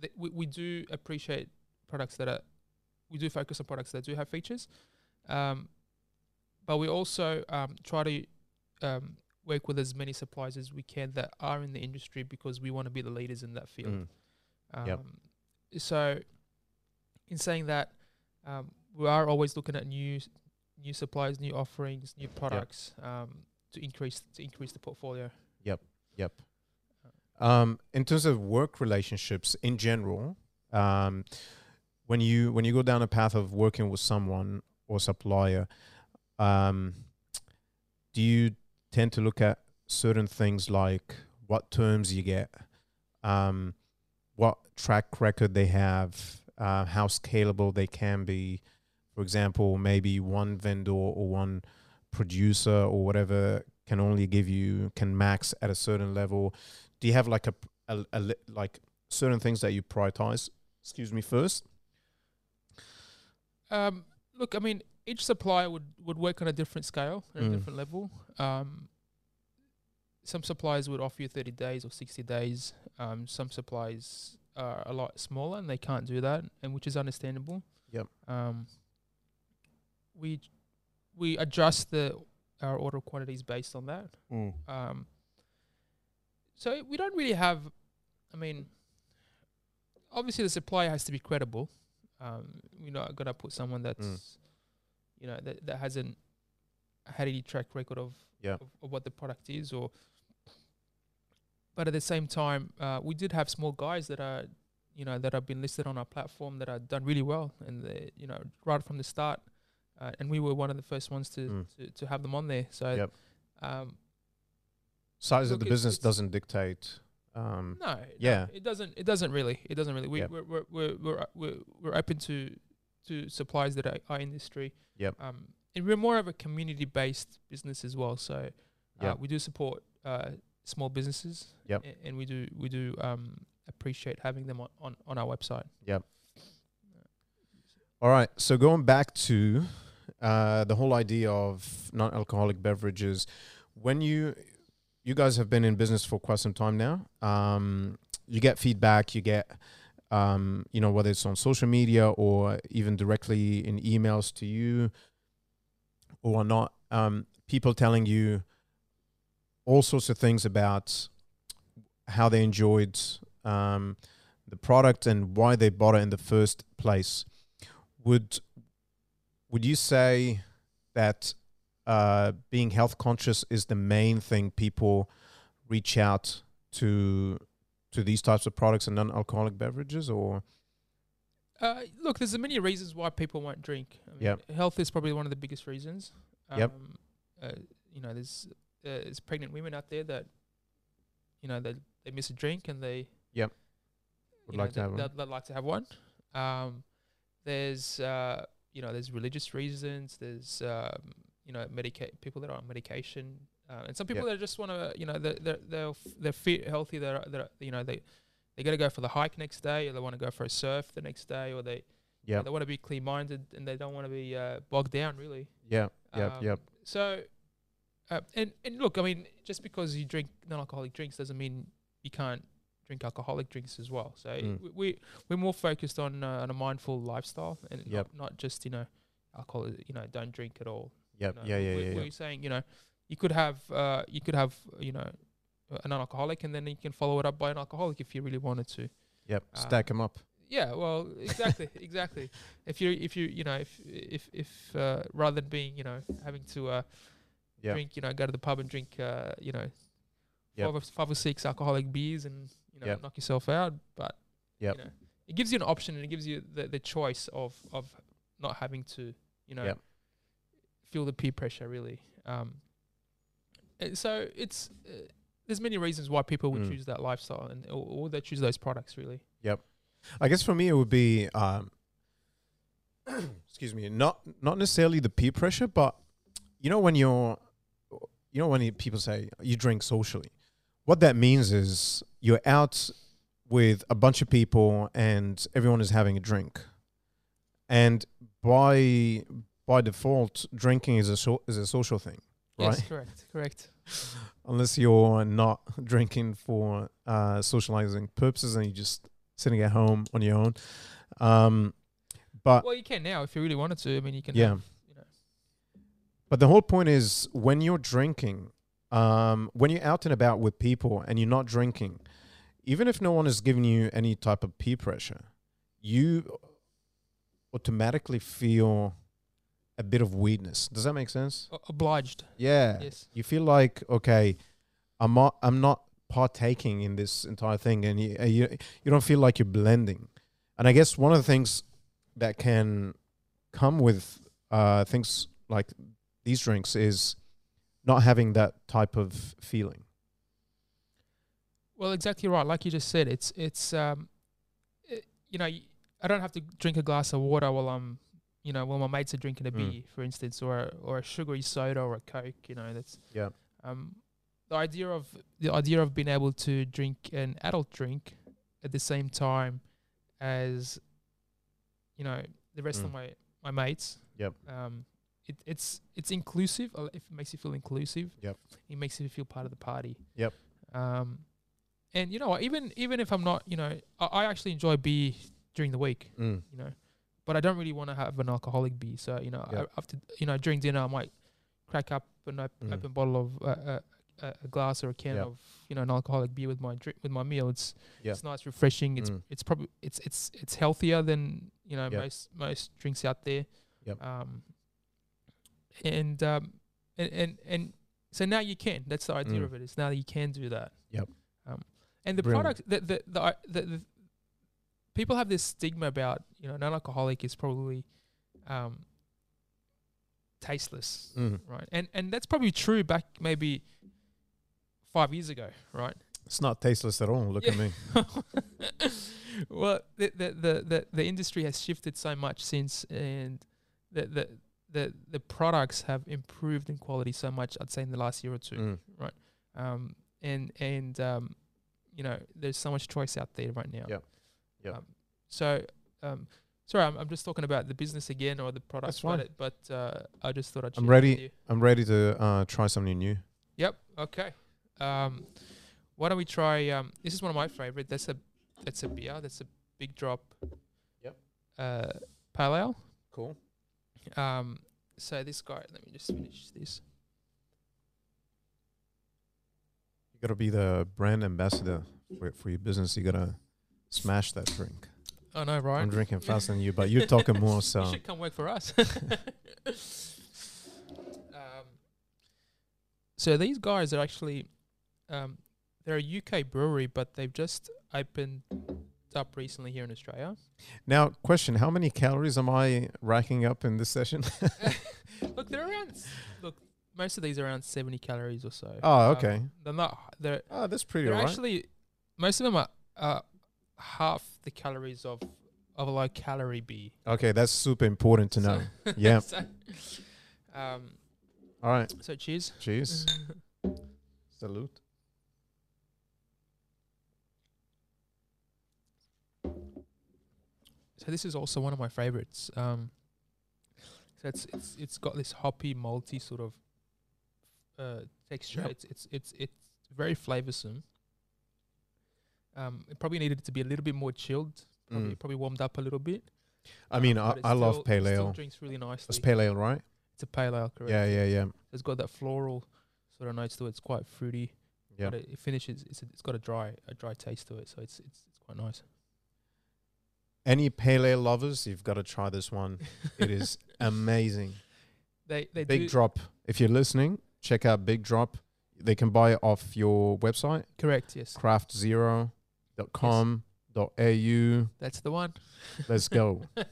Speaker 2: th- we we do appreciate products that are we do focus on products that do have features, um, but we also um, try to um, work with as many suppliers as we can that are in the industry because we want to be the leaders in that field.
Speaker 1: Mm.
Speaker 2: Um,
Speaker 1: Yep.
Speaker 2: So, in saying that, um, we are always looking at new new suppliers, new offerings, new products um, to increase to increase the portfolio.
Speaker 1: Yep. Um, in terms of work relationships in general, um, when you when you go down a path of working with someone or supplier, um, do you tend to look at certain things like what terms you get, um, what track record they have, uh, how scalable they can be? For example, maybe one vendor or one producer or whatever can only give you can max at a certain level. Do you have like a, a, a li- like certain things that you prioritize? Excuse me first.
Speaker 2: Um, look, I mean, each supplier would, would work on a different scale, at
Speaker 1: Mm.
Speaker 2: a different level. Um, some suppliers would offer you 30 days or 60 days. Um, some suppliers are a lot smaller and they can't do that, and which is understandable.
Speaker 1: Yep.
Speaker 2: Um, we we adjust the our order quantities based on that. Um, so we don't really have. I mean, obviously the supplier has to be credible. Um, we're not gonna put someone that's,
Speaker 1: Mm.
Speaker 2: You know, that that hasn't had any track record of,
Speaker 1: Yeah.
Speaker 2: of of what the product is, or. But at the same time, uh, we did have small guys that are, you know, that have been listed on our platform that are done really well, and they, you know, right from the start, uh, and we were one of the first ones to
Speaker 1: Mm.
Speaker 2: to, to have them on there. So,
Speaker 1: Yep.
Speaker 2: um,
Speaker 1: Size of the business doesn't dictate. Um,
Speaker 2: No, no,
Speaker 1: Yeah.
Speaker 2: it doesn't. It doesn't really. It doesn't really. We
Speaker 1: Yep.
Speaker 2: we're, we're we're we're we're we're open to to suppliers that are our industry.
Speaker 1: Yep.
Speaker 2: Um, and we're more of a community based business as well. So, uh,
Speaker 1: Yep.
Speaker 2: we do support uh small businesses.
Speaker 1: Yep.
Speaker 2: a- And we do we do um appreciate having them on on, on our website. Yep.
Speaker 1: All right. So going back to uh, the whole idea of non-alcoholic beverages, when you you guys have been in business for quite some time now, um, you get feedback. You get um, you know whether it's on social media or even directly in emails to you or not. Um, people telling you all sorts of things about how they enjoyed um, the product and why they bought it in the first place would would you say that uh, being health conscious is the main thing people reach out to to these types of products and non-alcoholic beverages or
Speaker 2: Uh, look, there's a many reasons why people won't drink. I mean,
Speaker 1: Yep.
Speaker 2: Health is probably one of the biggest reasons. Um,
Speaker 1: Yep.
Speaker 2: Uh, you know, there's uh, there's pregnant women out there that, you know, they they miss a drink and they.
Speaker 1: Yep. Would
Speaker 2: know,
Speaker 1: like to
Speaker 2: they-
Speaker 1: have one.
Speaker 2: they'd, they'd like to have one. Um, there's uh, you know, there's religious reasons. There's um, you know, medica- people that are on medication, uh, and some people
Speaker 1: Yep.
Speaker 2: that just want to, you know, they're they're they're, f- they're fit, healthy. They're, they're you know they they got to go for the hike next day, or they want to go for a surf the next day, or they
Speaker 1: yeah
Speaker 2: they want to be clean minded and they don't want to be uh, bogged down really.
Speaker 1: yeah yep
Speaker 2: Um,
Speaker 1: yep
Speaker 2: So, uh, and and look, I mean, just because you drink non-alcoholic drinks doesn't mean you can't drink alcoholic drinks as well. So
Speaker 1: Mm.
Speaker 2: we, we we're more focused on uh, on a mindful lifestyle and
Speaker 1: Yep.
Speaker 2: not, not just you know alcohol. You know, don't drink at all.
Speaker 1: yep
Speaker 2: you know.
Speaker 1: yeah yeah
Speaker 2: we're,
Speaker 1: yeah,
Speaker 2: We're
Speaker 1: yeah.
Speaker 2: saying you know you could have uh you could have you know a non-alcoholic and then you can follow it up by an alcoholic if you really wanted to.
Speaker 1: yep
Speaker 2: uh,
Speaker 1: stack them up
Speaker 2: Yeah, well, exactly, exactly. If you if you you know if if if uh, rather than being you know having to uh,
Speaker 1: Yeah.
Speaker 2: drink you know go to the pub and drink uh, you know
Speaker 1: Yep.
Speaker 2: five, or, five or six alcoholic beers and you know
Speaker 1: Yep.
Speaker 2: knock yourself out, but
Speaker 1: Yep.
Speaker 2: you know it gives you an option and it gives you the, the choice of of not having to you know
Speaker 1: Yep.
Speaker 2: feel the peer pressure really. Um, so it's uh, there's many reasons why people would
Speaker 1: Mm.
Speaker 2: choose that lifestyle and or, or they choose those products really.
Speaker 1: Yep, I guess for me it would be um, excuse me, not not necessarily the peer pressure, but you know when you're you know when people say you drink socially, what that means is you're out with a bunch of people and everyone is having a drink, and by by default, drinking is a so, is a social thing,
Speaker 2: Yes,
Speaker 1: right?
Speaker 2: correct, correct.
Speaker 1: Unless you're not drinking for uh, socializing purposes and you're just sitting at home on your own. Um, but
Speaker 2: Well, you can now if you really wanted to. I mean, you can.
Speaker 1: yeah,
Speaker 2: have, you know.
Speaker 1: but the whole point is when you're drinking, um, when you're out and about with people and you're not drinking, even if no one is giving you any type of peer pressure, you automatically feel a bit of weirdness. Does that make sense?
Speaker 2: Obliged.
Speaker 1: Yeah.
Speaker 2: Yes.
Speaker 1: You feel like okay, I'm not I'm not partaking in this entire thing, and you uh, you you don't feel like you're blending. And I guess one of the things that can come with uh, things like these drinks is not having that type of feeling.
Speaker 2: Well, exactly right. Like you just said, it's it's um, it, you know, I don't have to drink a glass of water while I'm, you know, when my mates are drinking a
Speaker 1: Mm.
Speaker 2: beer, for instance, or a, or a sugary soda or a coke. You know, that's
Speaker 1: Yeah.
Speaker 2: um, the idea of the idea of being able to drink an adult drink at the same time as, you know, the rest of
Speaker 1: Mm.
Speaker 2: my my mates.
Speaker 1: Yep.
Speaker 2: Um, it, it's it's inclusive. uh, If it makes you feel inclusive.
Speaker 1: Yep.
Speaker 2: It makes you feel part of the party.
Speaker 1: Yep.
Speaker 2: Um, and you know what? Even even if I'm not, you know, I, I actually enjoy beer during the week.
Speaker 1: Mm.
Speaker 2: You know, but I don't really want to have an alcoholic beer. So you know,
Speaker 1: Yep.
Speaker 2: I, after you know during dinner, I might crack up an op-
Speaker 1: Mm.
Speaker 2: open bottle of uh, uh, a glass or a can
Speaker 1: Yep.
Speaker 2: of you know an alcoholic beer with my drink with my meal. It's
Speaker 1: Yep.
Speaker 2: it's nice, refreshing. It's
Speaker 1: Mm.
Speaker 2: it's probably it's it's it's healthier than you know most most drinks out there.
Speaker 1: Yep.
Speaker 2: Um, and um, and and and so now you can. That's the idea
Speaker 1: Mm.
Speaker 2: of it. Is now you can do that.
Speaker 1: Yep.
Speaker 2: Um, and the
Speaker 1: Brilliant.
Speaker 2: product, the the, the the the people have this stigma about you know non-alcoholic is probably um tasteless,
Speaker 1: Mm.
Speaker 2: right? And and that's probably true back maybe five years ago, right?
Speaker 1: It's not tasteless at all. Look at me.
Speaker 2: well, the, the the the the industry has shifted so much since, and the the the the products have improved in quality so much. I'd say in the last year or two.
Speaker 1: Mm.
Speaker 2: Um, and and um, you know, there's so much choice out there right now.
Speaker 1: Yep. Yep.
Speaker 2: Um, so, um, sorry, I'm, I'm just talking about the business again or the product,
Speaker 1: That's
Speaker 2: but, uh, I just thought I'd.
Speaker 1: I'm ready. I'm ready to uh, try something new.
Speaker 2: Yep. Okay. Um, why don't we try? Um, this is one of my favorite. That's a that's a beer. That's a big drop.
Speaker 1: Yep.
Speaker 2: Uh, pale ale.
Speaker 1: Cool.
Speaker 2: Um, so this guy. Let me just finish this.
Speaker 1: You gotta be the brand ambassador for, for your business. You gotta smash that drink.
Speaker 2: I know, right?
Speaker 1: I'm drinking faster than you, but you're talking more. So
Speaker 2: You should come work for us. um, so these guys are actually, um, they're a UK brewery, but they've just opened up recently here in Australia.
Speaker 1: now, question: How many calories am I racking up in this session?
Speaker 2: Look, they're around. Look, most of these are around seventy calories or so.
Speaker 1: Oh,
Speaker 2: Um,
Speaker 1: okay.
Speaker 2: they're not. They're
Speaker 1: oh, that's pretty
Speaker 2: they're actually most of them are uh, half the calories of of a low calorie beer.
Speaker 1: Okay, that's super important to know.
Speaker 2: So-
Speaker 1: Yeah.
Speaker 2: so, um.
Speaker 1: All right.
Speaker 2: So cheers.
Speaker 1: Cheers. Salute.
Speaker 2: So this is also one of my favorites. Um, so it's it's it's got this hoppy, malty sort of uh, texture.
Speaker 1: Yep.
Speaker 2: It's it's it's it's very flavoursome. Um, it probably needed to be a little bit more chilled. Probably
Speaker 1: Mm.
Speaker 2: probably warmed up a little bit.
Speaker 1: I mean, I,
Speaker 2: but it
Speaker 1: I love
Speaker 2: still-
Speaker 1: pale ale.
Speaker 2: drinks really nicely.
Speaker 1: It's pale ale, right?
Speaker 2: It's a pale ale, correct?
Speaker 1: Yeah, yeah, yeah.
Speaker 2: It's got that floral sort of notes to it. It's quite fruity.
Speaker 1: Yeah.
Speaker 2: But it, it finishes. It's a, it's got a dry a dry taste to it. So it's it's it's quite nice.
Speaker 1: Any pale ale lovers, you've got to try this one. It is amazing.
Speaker 2: They they
Speaker 1: Big Drop. If you're listening, check out Big Drop. They can buy it off your website,
Speaker 2: correct. Yes,
Speaker 1: craftzero.com.au.
Speaker 2: that's the one.
Speaker 1: Let's go.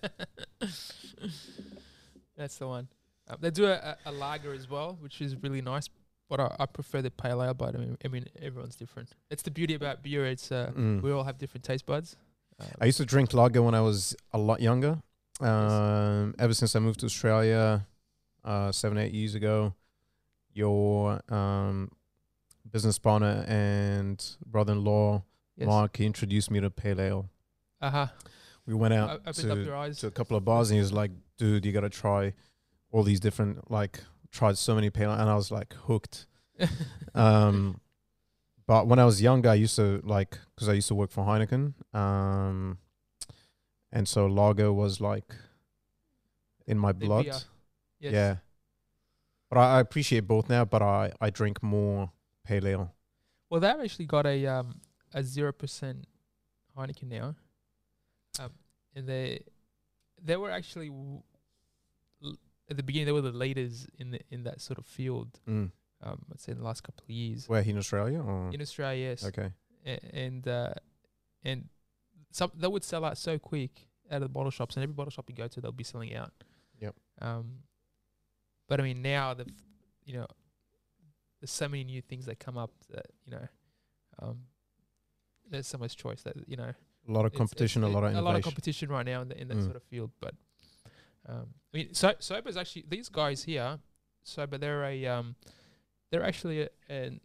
Speaker 2: That's the one. Um, they do a, a, a lager as well, which is really nice. But I, I prefer the pale ale. But I mean, I mean, everyone's different. It's the beauty about beer. It's uh,
Speaker 1: Mm.
Speaker 2: we all have different taste buds. Um,
Speaker 1: I used to drink lager when I was a lot younger. Um, ever since I moved to Australia, uh, seven eight years ago, your um, business partner and brother-in-law
Speaker 2: yes.
Speaker 1: Marc he introduced me to pale ale.
Speaker 2: Uh huh.
Speaker 1: We went
Speaker 2: O-
Speaker 1: out
Speaker 2: up
Speaker 1: to, to a couple of bars, and he was like, "Dude, you got to try all these different like." Tried so many pale, and I was like hooked. Um, but when I was younger, I used to like because I used to work for Heineken, um, and so lager was like in my
Speaker 2: The
Speaker 1: blood.
Speaker 2: Yes.
Speaker 1: Yeah, but I, I appreciate both now. But I I drink more pale ale.
Speaker 2: Well, they've actually got a um a zero percent Heineken now, um, and they they were actually w- l- at the beginning they were the leaders in the in that sort of field.
Speaker 1: Mm.
Speaker 2: Um, I'd say in the last couple of years
Speaker 1: Where in Australia? Or?
Speaker 2: in Australia, yes,
Speaker 1: okay.
Speaker 2: A- and uh, and some that would sell out so quick out of the bottle shops, and every bottle shop you go to, they'll be selling out.
Speaker 1: Yep.
Speaker 2: Um, but I mean, now the you know, there's so many new things that come up that you know, um, there's so much choice that you know
Speaker 1: A lot of competition,
Speaker 2: it's-
Speaker 1: a lot of
Speaker 2: a lot of competition right now in, the, in that
Speaker 1: Mm.
Speaker 2: sort of field. But um, I mean, so Sobah's actually these guys here. Sobah, they're a um, they're actually a, an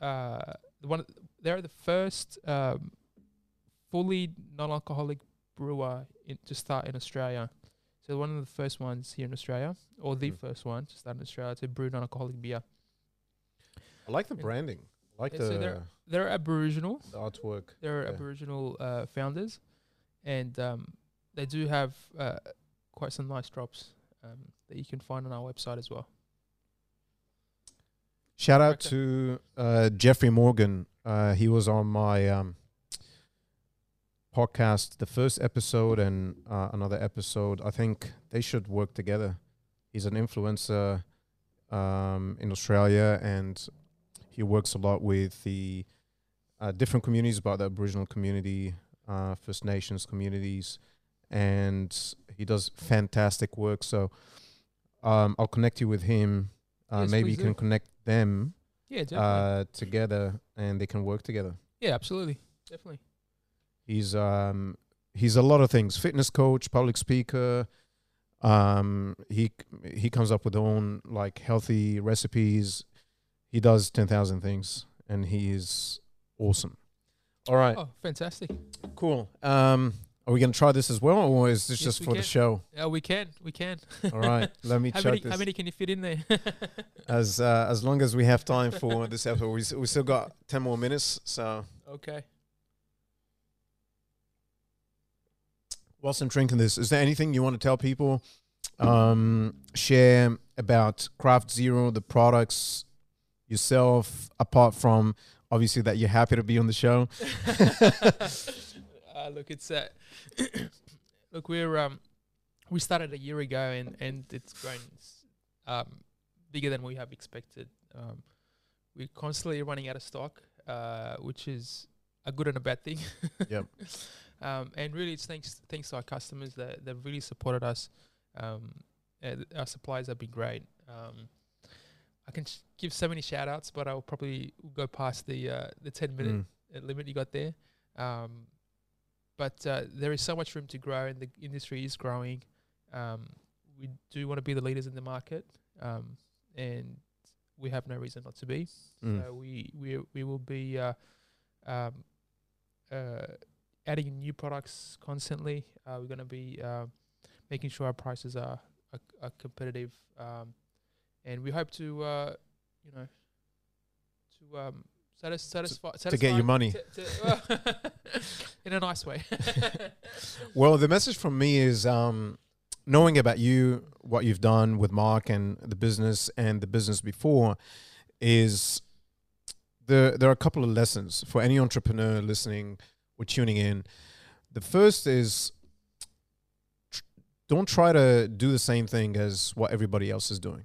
Speaker 2: uh, one. They're the first um, fully non-alcoholic brewer in, to start in Australia. So one of the first ones here in Australia, or the
Speaker 1: Mhm.
Speaker 2: first one to start in Australia to brew non-alcoholic beer.
Speaker 1: I like the
Speaker 2: and-
Speaker 1: branding. Like
Speaker 2: Yeah,
Speaker 1: the,
Speaker 2: so they're- They're Aboriginal.
Speaker 1: the artwork.
Speaker 2: They're
Speaker 1: Yeah.
Speaker 2: Aboriginal uh, founders, and um, they do have uh, quite some nice drops um, that you can find on our website as well.
Speaker 1: Shout out
Speaker 2: Okay.
Speaker 1: to uh, Jeffrey Morgan. Uh, he was on my um, podcast, the first episode and uh, another episode. I think they should work together. He's an influencer um, in Australia, and he works a lot with the uh, different communities, about the Aboriginal community, uh, First Nations communities, and he does fantastic work. So um, I'll connect you with him. Uh,
Speaker 2: Yes,
Speaker 1: maybe you can
Speaker 2: do.
Speaker 1: connect them
Speaker 2: Yeah,
Speaker 1: uh, together, and they can work together.
Speaker 2: yeah, absolutely, definitely.
Speaker 1: He's um he's a lot of things: fitness coach, public speaker. Um, he he comes up with own like healthy recipes. He does ten thousand things, and he is awesome. All right,
Speaker 2: Oh, fantastic!
Speaker 1: cool. Um, are we gonna try this as well, or is this
Speaker 2: Yes,
Speaker 1: just for the show?
Speaker 2: Yeah, we can, we can.
Speaker 1: All right, let me
Speaker 2: how
Speaker 1: check
Speaker 2: many?
Speaker 1: this.
Speaker 2: How many can you fit in there?
Speaker 1: as uh, as long as we have time for this episode, we s- we still got ten more minutes. So
Speaker 2: okay.
Speaker 1: whilst I'm drinking this, is there anything you want to tell people? Um, share about Craft Zero, the products yourself, apart from obviously that you're happy to be on the show.
Speaker 2: uh, look, it's uh, look, we're um, we started a year ago and and it's grown um, bigger than we have expected. Um, we're constantly running out of stock, uh, which is a good and a bad thing.
Speaker 1: Yep.
Speaker 2: Um, and really, it's thanks thanks to our customers that they've really supported us. Um, our suppliers have been great. Um, I can sh- give so many shout outs, but I'll probably go past the uh, the ten minute
Speaker 1: Mm.
Speaker 2: uh, limit you got there. Um, but uh, there is so much room to grow, and the industry is growing. Um, we do want to be the leaders in the market, um, and we have no reason not to be.
Speaker 1: Mm.
Speaker 2: So we we we will be uh, um, uh, adding new products constantly. Uh, we're going to be uh, making sure our prices are are, are competitive, um, and we hope to uh, you know to um, satis- satisfy
Speaker 1: to get your money.
Speaker 2: to- to- in a nice way.
Speaker 1: Well, the message from me is um, knowing about you, what you've done with Marc and the business and the business before, is there. There are a couple of lessons for any entrepreneur listening or tuning in. The first is tr- don't try to do the same thing as what everybody else is doing.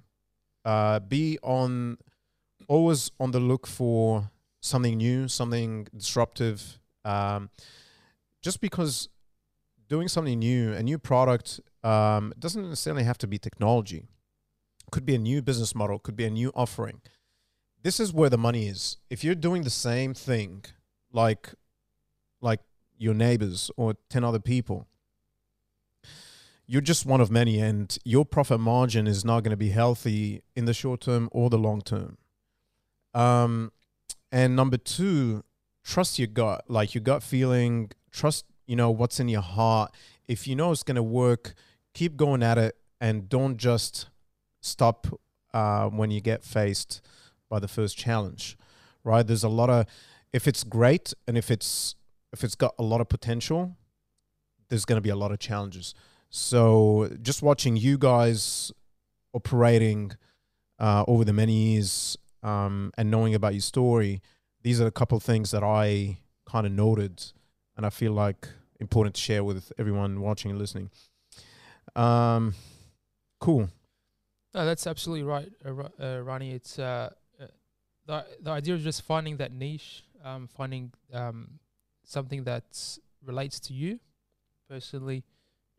Speaker 1: Uh, be on always on the look for something new, something disruptive. Um, just because doing something new, a new product, um, doesn't necessarily have to be technology. Could be a new business model, could be a new offering. This is where the money is. If you're doing the same thing, like like your neighbors or ten other people, you're just one of many, and your profit margin is not going to be healthy in the short term or the long term. Um, and number two, trust your gut, like your gut feeling. Trust, you know, what's in your heart. If you know it's going to work, keep going at it, and don't just stop uh, when you get faced by the first challenge. Right? There's a lot of, if it's great and if it's if it's got a lot of potential, there's going to be a lot of challenges. So just watching you guys operating uh, over the many years um, and knowing about your story, these are a couple of things that I kind of noted, and I feel like important to share with everyone watching and listening. Um, cool.
Speaker 2: No, that's absolutely right, uh, uh, Ronnie. It's uh, uh, the the idea of just finding that niche, um, finding um, something that relates to you personally,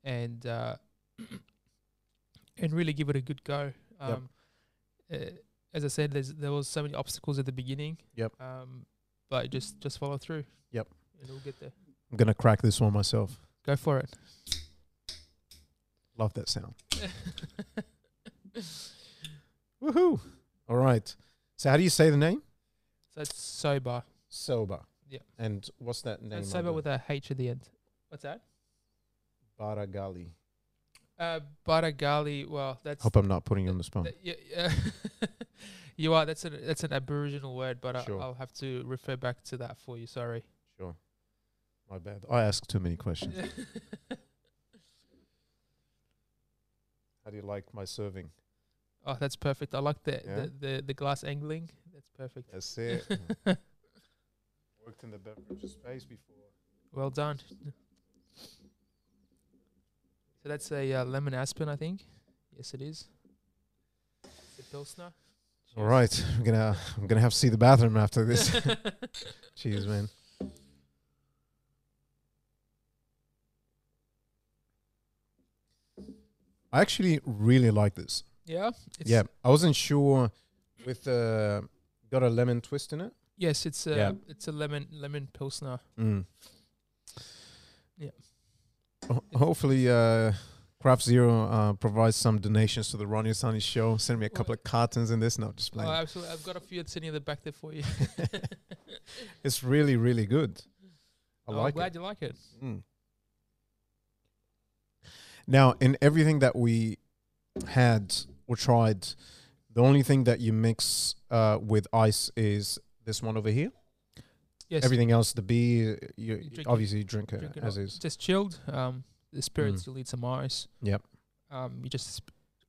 Speaker 2: and uh, and really give it a good go.
Speaker 1: Yep.
Speaker 2: Um, uh, as I said, there's there was so many obstacles at the beginning.
Speaker 1: Yep.
Speaker 2: Um, but just just follow through.
Speaker 1: Yep.
Speaker 2: And we'll get there.
Speaker 1: I'm gonna crack this one myself.
Speaker 2: Go for it.
Speaker 1: Love that sound. Woohoo! All right. So how do you say the name?
Speaker 2: So it's Sobah.
Speaker 1: Sobah.
Speaker 2: Yeah.
Speaker 1: And what's that name?
Speaker 2: And sober with a H at the end. What's that?
Speaker 1: Baragali.
Speaker 2: Uh, Baragali. Well, that's
Speaker 1: Hope I'm not putting you on the spot.
Speaker 2: Th- yeah, yeah. you are. That's an that's an Aboriginal word, but I,
Speaker 1: Sure.
Speaker 2: I'll have to refer back to that for you. Sorry.
Speaker 1: Sure. My bad. I ask too many questions. How do you like my serving?
Speaker 2: oh, that's perfect. I like the,
Speaker 1: Yeah?
Speaker 2: the, the the glass angling. That's perfect.
Speaker 1: That's it. Worked in the beverage space before.
Speaker 2: well done. So that's a uh, lemon aspen, I think. Yes, it is. It's a pilsner.
Speaker 1: All right, I'm gonna I'm gonna have to see the bathroom after this.
Speaker 2: Cheers.
Speaker 1: Cheers, man. I actually really like this.
Speaker 2: yeah. It's,
Speaker 1: yeah, I wasn't sure with uh, got a lemon twist in it.
Speaker 2: Yes, it's a
Speaker 1: Yeah.
Speaker 2: it's a lemon lemon pilsner.
Speaker 1: Mm.
Speaker 2: Yeah.
Speaker 1: Ho- hopefully, uh, Craft Zero uh, provides some donations to the Ronnie Sunny show. Send me a couple of cartons in this. No, just playing.
Speaker 2: Oh, absolutely. I've got a few sitting in the back there for you.
Speaker 1: it's really, really good. I
Speaker 2: Oh,
Speaker 1: like
Speaker 2: I'm glad
Speaker 1: it.
Speaker 2: you like it.
Speaker 1: Mm. Now, in everything that we had or tried, the only thing that you mix uh, with ice is this one over here.
Speaker 2: Yes.
Speaker 1: Everything else, the beer, you,
Speaker 2: You drink it-
Speaker 1: obviously you drink it
Speaker 2: drink it
Speaker 1: as
Speaker 2: up.
Speaker 1: is.
Speaker 2: Just chilled. Um, the spirits
Speaker 1: Mm.
Speaker 2: you'll need some ice.
Speaker 1: Yep.
Speaker 2: Um, you just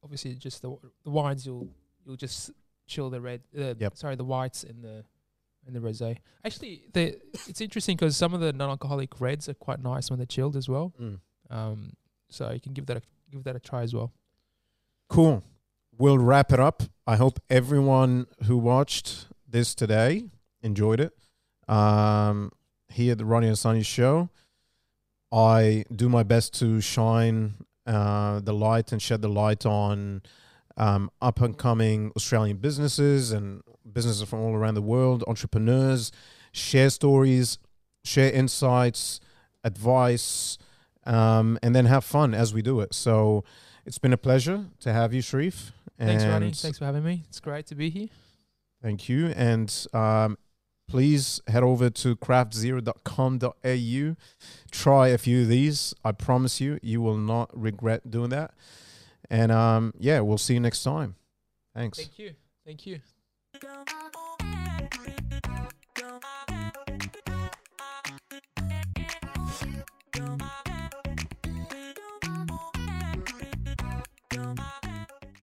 Speaker 2: obviously just the, w- the wines you'll you'll just chill the red. Uh,
Speaker 1: Yep.
Speaker 2: Sorry, the whites and the and the rosé. Actually, the it's interesting because some of the non-alcoholic reds are quite nice when they're chilled as well.
Speaker 1: Mm.
Speaker 2: Um, so you can give that a, give that a try as well.
Speaker 1: Cool. We'll wrap it up. I hope everyone who watched this today enjoyed it. Um, here at the Ronnie and Sunny show, I do my best to shine uh, the light and shed the light on um, up and coming Australian businesses and businesses from all around the world, entrepreneurs, share stories, share insights, advice, um, and then have fun as we do it. So it's been a pleasure to have you, Sherif.
Speaker 2: Thanks, Ronnie. Thanks for having me. It's great to be here.
Speaker 1: Thank you. And um, please head over to craftzero.com.au. Try a few of these. I promise you, you will not regret doing that. And um, yeah, we'll see you next time. Thanks.
Speaker 2: Thank you. Thank you.
Speaker 3: Go.